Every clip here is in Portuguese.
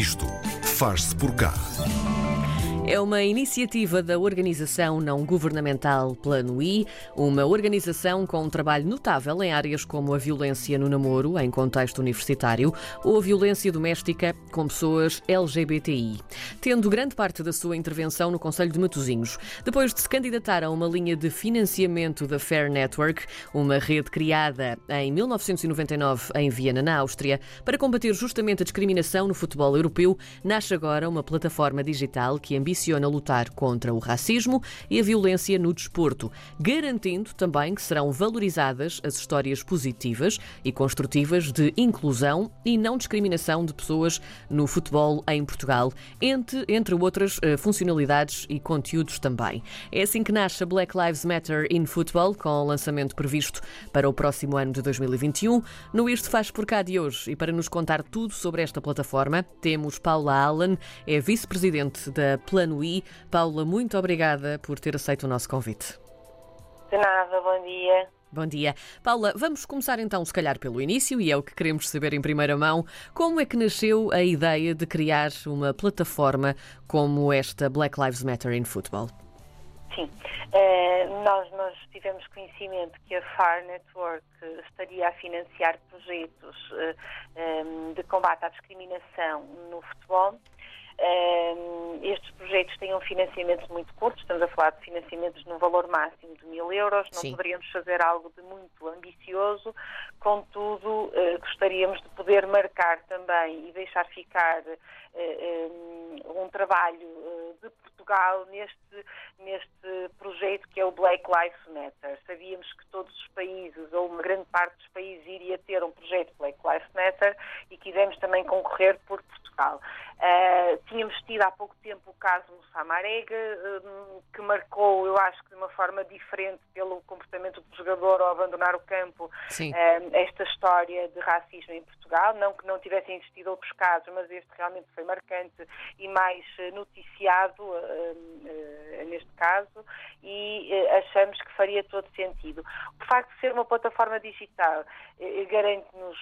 Isto faz-se por cá. É uma iniciativa da organização não governamental Plano I, uma organização com um trabalho notável em áreas como a violência no namoro, em contexto universitário, ou a violência doméstica com pessoas LGBTI, tendo grande parte da sua intervenção no Conselho de Matosinhos. Depois de se candidatar a uma linha de financiamento da Fair Network, uma rede criada em 1999 em Viena, na Áustria, para combater justamente a discriminação no futebol europeu, nasce agora uma plataforma digital que ambiciona ambiciona lutar contra o racismo e a violência no desporto, garantindo também que serão valorizadas as histórias positivas e construtivas de inclusão e não discriminação de pessoas no futebol em Portugal, entre, entre outras eh, funcionalidades e conteúdos também. É assim que nasce a Black Lives Matter in Football, com lançamento previsto para o próximo ano de 2021. No Isto Faz Por Cá de hoje, e para nos contar tudo sobre esta plataforma, temos Paula Allen, é vice-presidente da Plano I. Paula, muito obrigada por ter aceito o nosso convite. De nada, bom dia. Bom dia. Paula, vamos começar então, se calhar, pelo início, e é o que queremos saber em primeira mão. Como é que nasceu a ideia de criar uma plataforma como esta Black Lives Matter in Football? Sim, uh, nós, nós tivemos conhecimento que a FAR Network estaria a financiar projetos uh, eh, um, de combate à discriminação no futebol estes projetos têm um financiamento muito curto, estamos a falar de financiamentos num valor máximo de mil euros, não Sim. poderíamos fazer algo de muito ambicioso, contudo, eh, gostaríamos de poder marcar também e deixar ficar eh, um trabalho eh, de Portugal neste, neste projeto que é o Black Lives Matter. Sabíamos que todos os países, ou uma grande parte dos países, iria ter um projeto Black Lives Matter e quisemos também concorrer por Portugal. Uh, tínhamos tido há pouco tempo o caso no Samarega, uh, que marcou, eu acho que de uma forma diferente pelo comportamento do jogador ao abandonar o campo, uh, esta história de racismo em Portugal. Não que não tivessem existido outros casos, mas este realmente foi marcante e mais noticiado neste caso, e achamos que faria todo sentido. O facto de ser uma plataforma digital garante-nos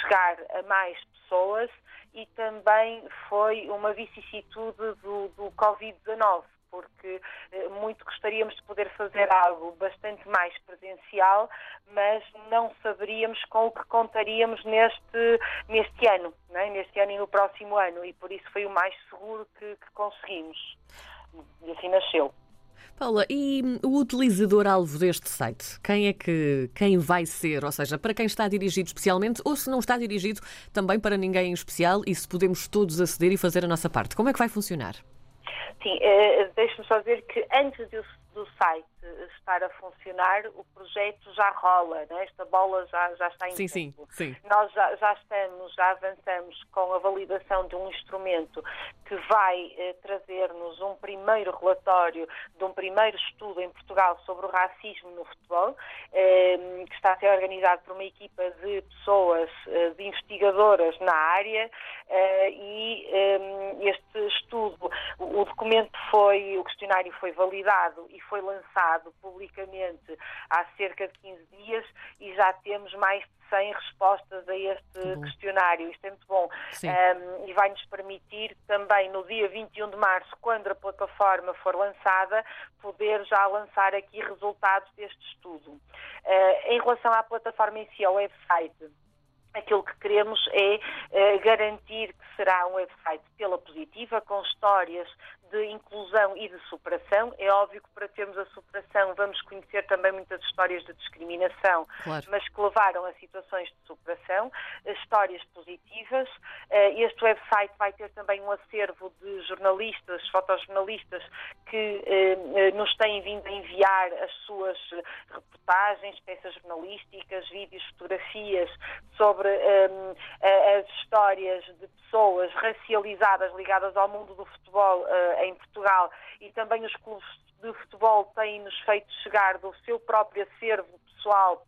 chegar a mais pessoas e também foi uma vicissitude do, do Covid-19 porque eh, muito gostaríamos de poder fazer algo bastante mais presencial, mas não saberíamos com o que contaríamos neste, neste ano, é? neste ano e no próximo ano, e por isso foi o mais seguro que, que conseguimos. E assim nasceu. Paula, e o utilizador-alvo deste site, quem é que quem vai ser? Ou seja, para quem está dirigido especialmente ou se não está dirigido também para ninguém em especial e se podemos todos aceder e fazer a nossa parte? Como é que vai funcionar? Sim, uh, deixe-me só dizer que antes de do site estar a funcionar, o projeto já rola, né? esta bola já, já está em sim, sim, sim. Nós já, já, estamos, já avançamos com a validação de um instrumento que vai eh, trazer-nos um primeiro relatório de um primeiro estudo em Portugal sobre o racismo no futebol, eh, que está a ser organizado por uma equipa de pessoas, eh, de investigadoras na área, eh, e eh, este estudo, o documento foi, o questionário foi validado e foi lançado publicamente há cerca de 15 dias e já temos mais de 100 respostas a este questionário. Isto é muito bom. Um, e vai nos permitir também, no dia 21 de março, quando a plataforma for lançada, poder já lançar aqui resultados deste estudo. Uh, em relação à plataforma em si, ao website, Aquilo que queremos é uh, garantir que será um website pela positiva, com histórias de inclusão e de superação. É óbvio que para termos a superação vamos conhecer também muitas histórias de discriminação, claro. mas que levaram a situações de superação, histórias positivas. Eh, este website vai ter também um acervo de jornalistas, fotojornalistas, que eh, nos têm vindo a enviar as suas reportagens, peças jornalísticas, vídeos, fotografias sobre as histórias de pessoas racializadas ligadas ao mundo do futebol em Portugal e também os clubes de futebol têm-nos feito chegar do seu próprio acervo pessoal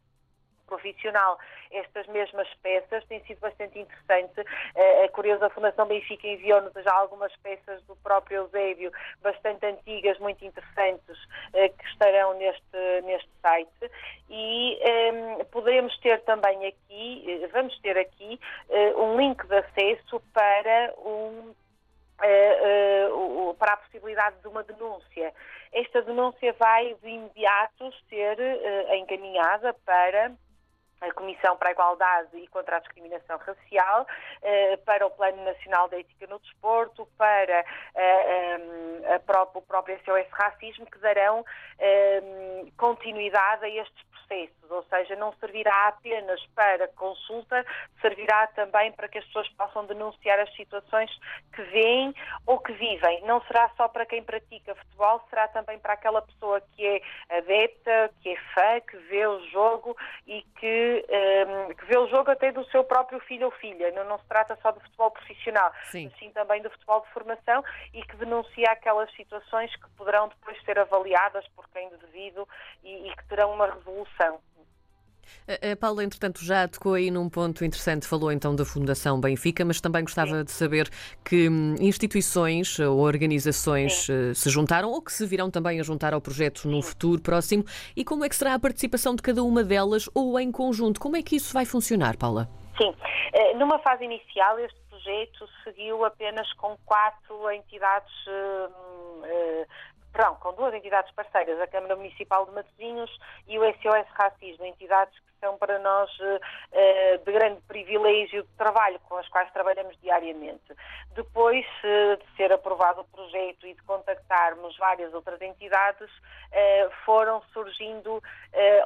profissional estas mesmas peças, tem sido bastante interessante. Uh, a curiosa Fundação Benfica enviou-nos já algumas peças do próprio Eusébio, bastante antigas, muito interessantes, uh, que estarão neste, neste site. E um, poderemos ter também aqui, vamos ter aqui, um link de acesso para um Uh, uh, para a possibilidade de uma denúncia. Esta denúncia vai de imediato ser uh, encaminhada para a Comissão para a Igualdade e contra a Discriminação Racial, para o Plano Nacional da Ética no Desporto, para própria, o próprio SOS Racismo, que darão continuidade a estes processos, ou seja, não servirá apenas para consulta, servirá também para que as pessoas possam denunciar as situações que veem ou que vivem. Não será só para quem pratica futebol, será também para aquela pessoa que é adepta, que é fã, que vê o jogo e que, um, ehm, que vê o jogo até do seu próprio filho ou filha. Não, não se trata só de futebol profissional, sim. mas sim também do futebol de formação e que denuncia aquelas situações que poderão depois ser avaliadas por quem devido e, e que terão uma resolução. A Paula, entretanto, já tocou aí num ponto interessante, falou então da Fundação Benfica, mas também gostava Sim. de saber que hum, instituições ou organizações Sim. Eh, se juntaram ou que se virão também a juntar ao projeto no futuro próximo e como é que será a participação de cada uma delas ou em conjunto? Como é que isso vai funcionar, Paula? Sim, eh, numa fase inicial este projeto seguiu apenas com quatro entidades hum, eh, perdão, com duas entidades parceiras, a Câmara Municipal de Matosinhos e o SOS Racismo, entidades que são para nós uh, de grande privilégio de trabalho, com as quais trabalhamos diariamente. Depois uh, de ser aprovado o projeto e de contactarmos várias outras entidades, foram surgindo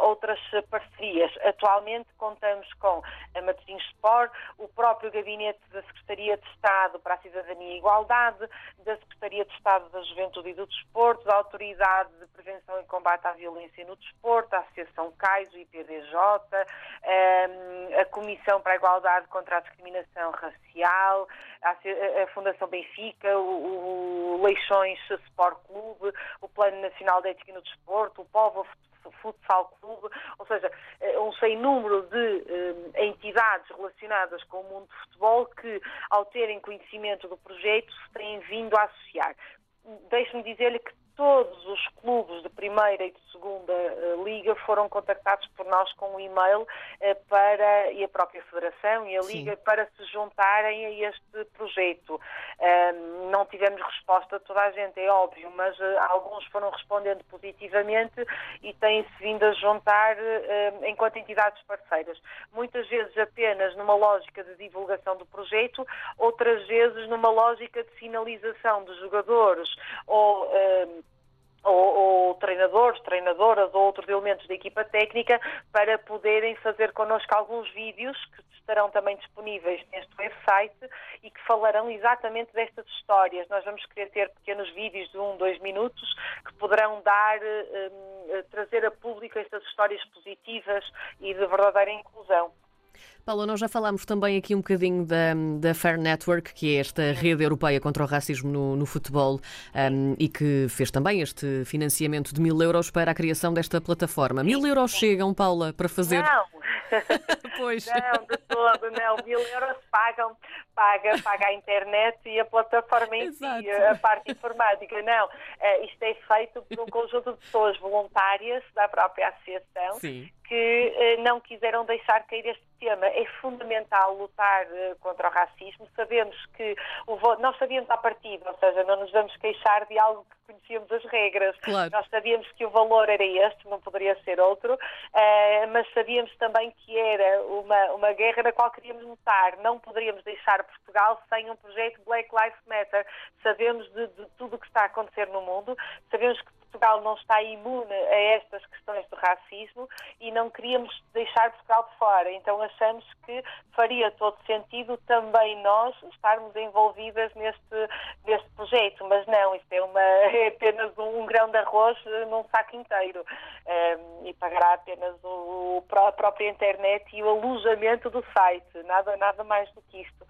outras parcerias. Atualmente contamos com a Matosinhos Sport, o próprio Gabinete da Secretaria de Estado para a Cidadania e Igualdade, da Secretaria de Estado da Juventude e do Desporto, da Autoridade de Prevenção e Combate à Violência no Desporto, a Associação CAIS, o IPDJ, a Comissão para a Igualdade contra a Discriminação Racial, a Fundação Benfica, o Leixões Sport Clube, o Plano Nacional de Ética no Desporto, o Povo Futsal Clube, ou seja, eh, um sem número de eh, entidades relacionadas com o mundo do futebol que, ao terem conhecimento do projeto, se têm vindo a associar. Deixe-me dizer-lhe que todos os clubes de primeira e de segunda uh, liga foram contactados por nós com um e-mail uh, para e a própria federação e a liga Sim. para se juntarem a este projeto. Não tivemos resposta de toda a gente, é óbvio, mas eh, alguns foram respondendo positivamente e têm-se vindo a juntar enquanto entidades parceiras. Muitas vezes apenas numa lógica de divulgação do projeto, outras vezes numa lógica de sinalização de jogadores ou ou, ou, treinadores, treinadoras ou outros elementos da equipa técnica para poderem fazer connosco alguns vídeos que estarão também disponíveis neste website e que falarão exatamente destas histórias. Nós vamos querer ter pequenos vídeos de um, dois minutos que poderão dar, um, trazer a público estas histórias positivas e de verdadeira inclusão. Paulo, nós já falámos também aqui um bocadinho da, da Fair Network, que é esta rede europeia contra o racismo no, no futebol um, e que fez também este financiamento de mil euros para a criação desta plataforma. Mil euros chegam, Paula, para fazer. Não. pois. Não, de todo, não. Mil euros pagam, paga, paga a internet e a plataforma em si, a parte informática. Não, uh, isto é feito por um conjunto de pessoas voluntárias da própria associação Sim. Que uh, não quiseram deixar cair este tema. É fundamental lutar uh, contra o racismo. Sabemos que o voto, nós sabíamos à partida, ou seja, não nos vamos queixar de algo que conhecíamos as regras. Claro. Nós sabíamos que o valor era este, não poderia ser outro, uh, mas sabíamos também que era uma, uma guerra na qual queríamos lutar. Não poderíamos deixar Portugal sem um projeto Black Lives Matter. Sabemos de, de tudo o que está a acontecer no mundo, sabemos que Portugal não está imune a estas questões do racismo e não queríamos deixar Portugal de fora. Então achamos que faria todo sentido também nós estarmos envolvidas neste, neste projeto. Mas não, isto é, uma, é apenas um, um grão de arroz num saco inteiro. Um, e pagará apenas o, a própria internet e o alojamento do site. Nada, nada mais do que isto.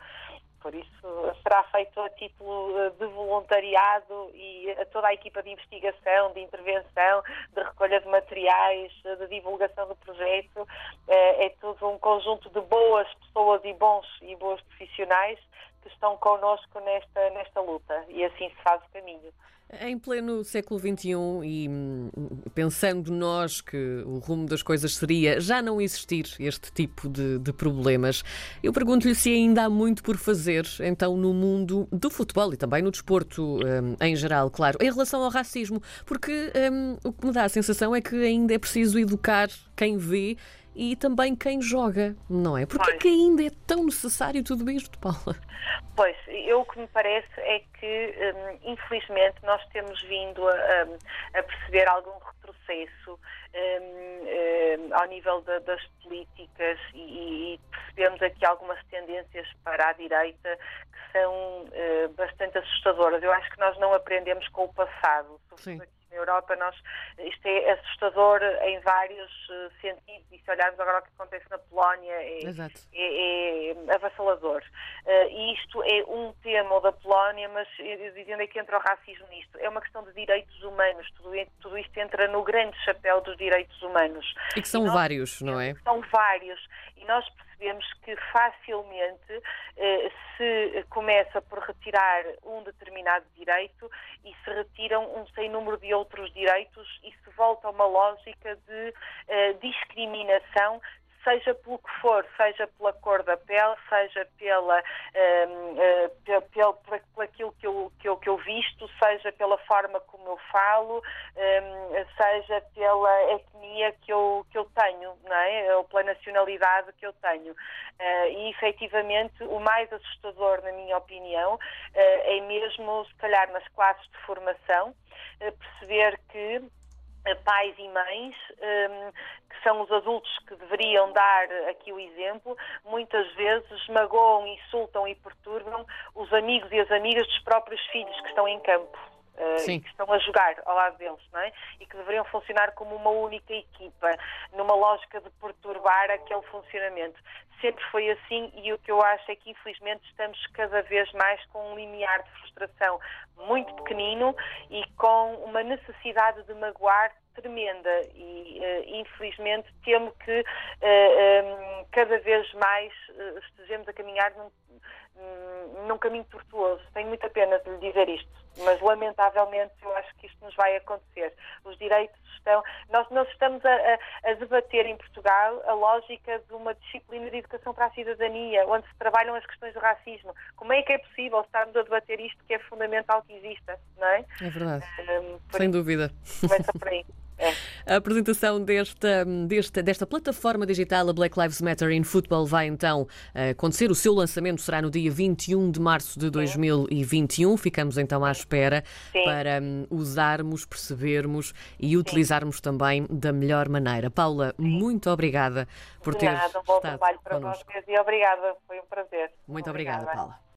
Por isso será feito a título eh, de voluntariado e a toda a equipa de investigação, de intervenção, de recolha de materiais, de divulgação do projeto. É, é tudo um conjunto de boas pessoas e bons e boas profissionais que estão connosco nesta, nesta luta e assim se faz o caminho. Em pleno século XXI e hum, pensando nós que o rumo das coisas seria já não existir este tipo de, de problemas, eu pergunto-lhe se ainda há muito por fazer, então, no mundo do futebol e também no desporto um, em geral, claro, em relação ao racismo, porque um, o que me dá a sensação é que ainda é preciso educar quem vê e também quem joga, não é? Porque que ainda é tão necessário tudo isto, Paula? Pois, eu o que me parece é que, um, infelizmente, nós temos vindo a, a perceber algum retrocesso um, um, ao nível de, das políticas e, e, percebemos aqui algumas tendências para a direita que são uh, bastante assustadoras. Eu acho que nós não aprendemos com o passado. Sim na Europa, nós, isto é assustador em vários uh, sentidos, e se olharmos agora o que acontece na Polónia, é, é, é avassalador. Uh, e isto é um tema da Polónia, mas dizendo é que entra o racismo nisto. É uma questão de direitos humanos, tudo, tudo isto entra no grande chapéu dos direitos humanos. E que são e nós, vários, não é? São vários. E nós percebemos que facilmente eh, se começa por retirar um determinado direito e se retiram um sem número de outros direitos e se volta a uma lógica de eh, discriminação seja pelo que for, seja pela cor da pele, seja pela, um, uh, pel, pel, por aquilo que eu, que, eu, que eu visto, seja pela forma como eu falo, um, seja pela etnia que eu, que eu tenho, não é? ou pela nacionalidade que eu tenho. Uh, e, efetivamente, o mais assustador, na minha opinião, uh, é mesmo, se calhar, nas classes de formação, perceber que pais e mães, um, que são os adultos que deveriam dar aqui o exemplo, muitas vezes magoam, insultam e perturbam os amigos e as amigas dos próprios filhos que estão em campo. Uh, que estão a jogar ao lado deles, não é? E que deveriam funcionar como uma única equipa, numa lógica de perturbar aquele funcionamento. Sempre foi assim e o que eu acho é que, infelizmente, estamos cada vez mais com um limiar de frustração muito pequenino e com uma necessidade de magoar tremenda e uh, infelizmente temo que uh, eh, um, cada vez mais uh, estejamos a caminhar num, num caminho tortuoso. Tenho muita pena de lhe dizer isto, mas lamentavelmente eu acho que isto nos vai acontecer. Os direitos estão. Nós, nós estamos a, a, debater em Portugal a lógica de uma disciplina de educação para a cidadania, onde se trabalham as questões do racismo. Como é que é possível estarmos a debater isto que é fundamental que exista, não é? É verdade. Um, Sem dúvida. Começa por aí. A apresentação desta, desta, desta plataforma digital, a Black Lives Matter in Football, vai então eh, acontecer. O seu lançamento será no dia 21 de março de 2021. Ficamos então à espera Sim. para um, usarmos, percebermos e utilizarmos Sim. também da melhor maneira. Paula, Sim. muito obrigada por ter Nada, um bom trabalho para connosco. vocês e obrigada, foi um prazer. Muito obrigada, obrigada Paula.